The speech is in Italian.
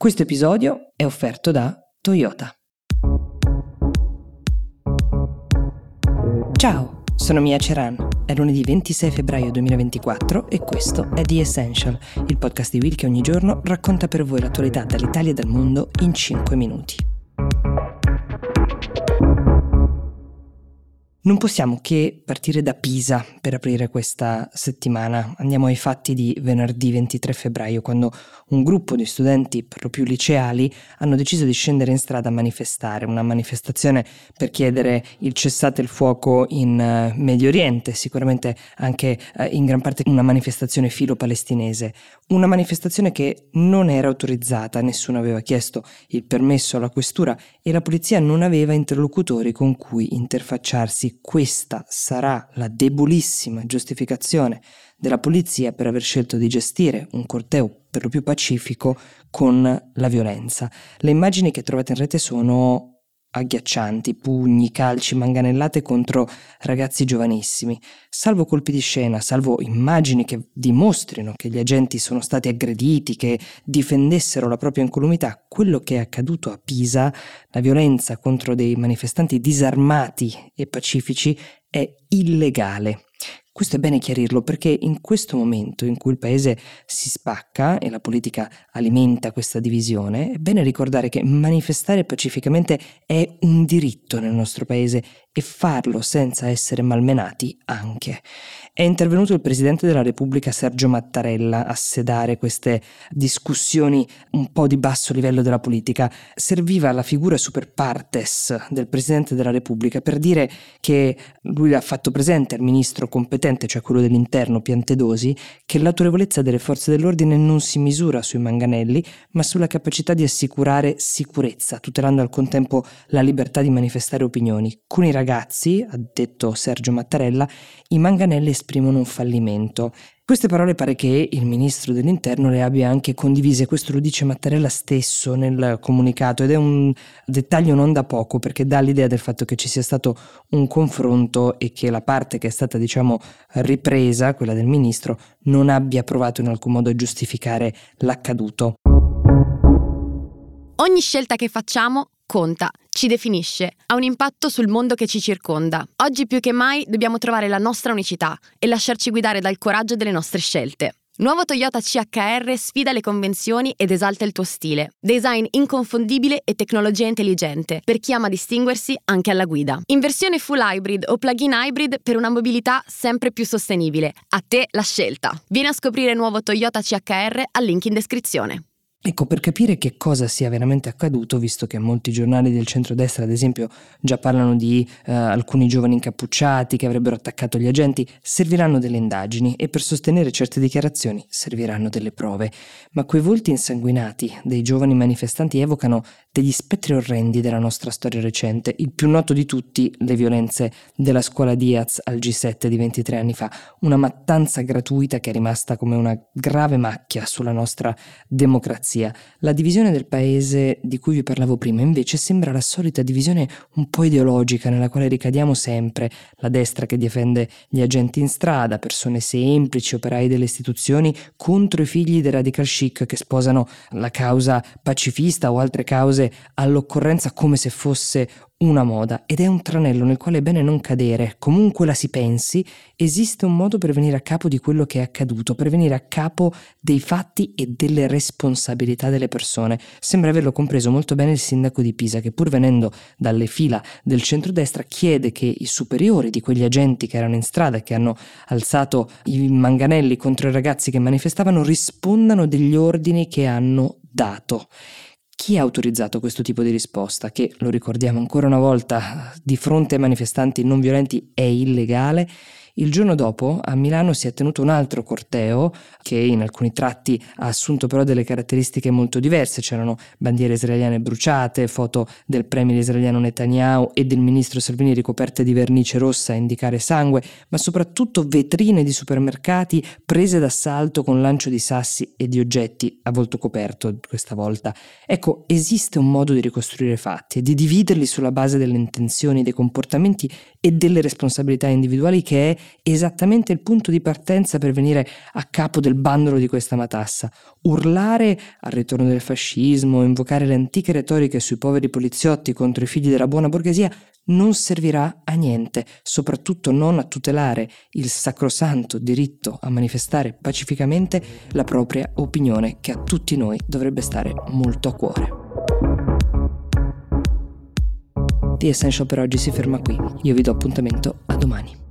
Questo episodio è offerto da Toyota. Ciao, sono Mia Ceran. È lunedì 26 febbraio 2024 e questo è The Essential, il podcast di Will che ogni giorno racconta per voi l'attualità dall'Italia e dal mondo in 5 minuti. Non possiamo che partire da Pisa per aprire questa settimana. Andiamo ai fatti di venerdì 23 febbraio, quando un gruppo di studenti, per lo più liceali, hanno deciso di scendere in strada a manifestare, una manifestazione per chiedere il cessate il fuoco in uh, Medio Oriente, sicuramente anche uh, in gran parte una manifestazione filo-palestinese, una manifestazione che non era autorizzata, nessuno aveva chiesto il permesso alla questura e la polizia non aveva interlocutori con cui interfacciarsi questa sarà la debolissima giustificazione della polizia per aver scelto di gestire un corteo per lo più pacifico con la violenza. Le immagini che trovate in rete sono agghiaccianti, pugni, calci, manganellate contro ragazzi giovanissimi. Salvo colpi di scena, salvo immagini che dimostrino che gli agenti sono stati aggrediti, che difendessero la propria incolumità, quello che è accaduto a Pisa, la violenza contro dei manifestanti disarmati e pacifici, è illegale. Questo è bene chiarirlo perché in questo momento in cui il paese si spacca e la politica alimenta questa divisione, è bene ricordare che manifestare pacificamente è un diritto nel nostro paese e farlo senza essere malmenati anche. È intervenuto il Presidente della Repubblica Sergio Mattarella a sedare queste discussioni un po' di basso livello della politica. Serviva la figura super partes del Presidente della Repubblica per dire che lui ha fatto presente al ministro competente, cioè quello dell'interno Piantedosi, che l'autorevolezza delle forze dell'ordine non si misura sui manganelli, ma sulla capacità di assicurare sicurezza, tutelando al contempo la libertà di manifestare opinioni. Con i ragazzi, ha detto Sergio Mattarella, i manganelli esprimono un fallimento. Queste parole pare che il ministro dell'interno le abbia anche condivise, questo lo dice Mattarella stesso nel comunicato ed è un dettaglio non da poco perché dà l'idea del fatto che ci sia stato un confronto e che la parte che è stata diciamo ripresa, quella del ministro, non abbia provato in alcun modo a giustificare l'accaduto. Ogni scelta che facciamo conta, ci definisce, ha un impatto sul mondo che ci circonda. Oggi più che mai dobbiamo trovare la nostra unicità e lasciarci guidare dal coraggio delle nostre scelte. Nuovo Toyota CHR sfida le convenzioni ed esalta il tuo stile. Design inconfondibile e tecnologia intelligente per chi ama distinguersi anche alla guida. In versione full hybrid o plug-in hybrid per una mobilità sempre più sostenibile. A te la scelta. Vieni a scoprire nuovo Toyota CHR al link in descrizione. Ecco, per capire che cosa sia veramente accaduto, visto che molti giornali del centrodestra, ad esempio, già parlano di eh, alcuni giovani incappucciati che avrebbero attaccato gli agenti, serviranno delle indagini e per sostenere certe dichiarazioni serviranno delle prove. Ma quei volti insanguinati dei giovani manifestanti evocano degli spettri orrendi della nostra storia recente, il più noto di tutti, le violenze della scuola Diaz al G7 di 23 anni fa, una mattanza gratuita che è rimasta come una grave macchia sulla nostra democrazia democrazia. La divisione del paese di cui vi parlavo prima invece sembra la solita divisione un po' ideologica nella quale ricadiamo sempre, la destra che difende gli agenti in strada, persone semplici, operai delle istituzioni contro i figli dei radical chic che sposano la causa pacifista o altre cause all'occorrenza come se fosse una moda ed è un tranello nel quale è bene non cadere, comunque la si pensi, esiste un modo per venire a capo di quello che è accaduto, per venire a capo dei fatti e delle responsabilità delle persone. Sembra averlo compreso molto bene il sindaco di Pisa che pur venendo dalle fila del centrodestra chiede che i superiori di quegli agenti che erano in strada e che hanno alzato i manganelli contro i ragazzi che manifestavano rispondano degli ordini che hanno dato. Chi ha autorizzato questo tipo di risposta, che, lo ricordiamo ancora una volta, di fronte ai manifestanti non violenti è illegale, il giorno dopo a Milano si è tenuto un altro corteo che in alcuni tratti ha assunto però delle caratteristiche molto diverse, c'erano bandiere israeliane bruciate, foto del premier israeliano Netanyahu e del ministro Salvini ricoperte di vernice rossa a indicare sangue, ma soprattutto vetrine di supermercati prese d'assalto con lancio di sassi e di oggetti a volto coperto questa volta. Ecco, esiste un modo di ricostruire fatti e di dividerli sulla base delle intenzioni, dei comportamenti e delle responsabilità individuali che è esattamente il punto di partenza per venire a capo del bandolo di questa matassa. Urlare al ritorno del fascismo, invocare le antiche retoriche sui poveri poliziotti contro i figli della buona borghesia non servirà a niente, soprattutto non a tutelare il sacrosanto diritto a manifestare pacificamente la propria opinione che a tutti noi dovrebbe stare molto a cuore. The Essential per oggi si ferma qui, io vi do appuntamento a domani.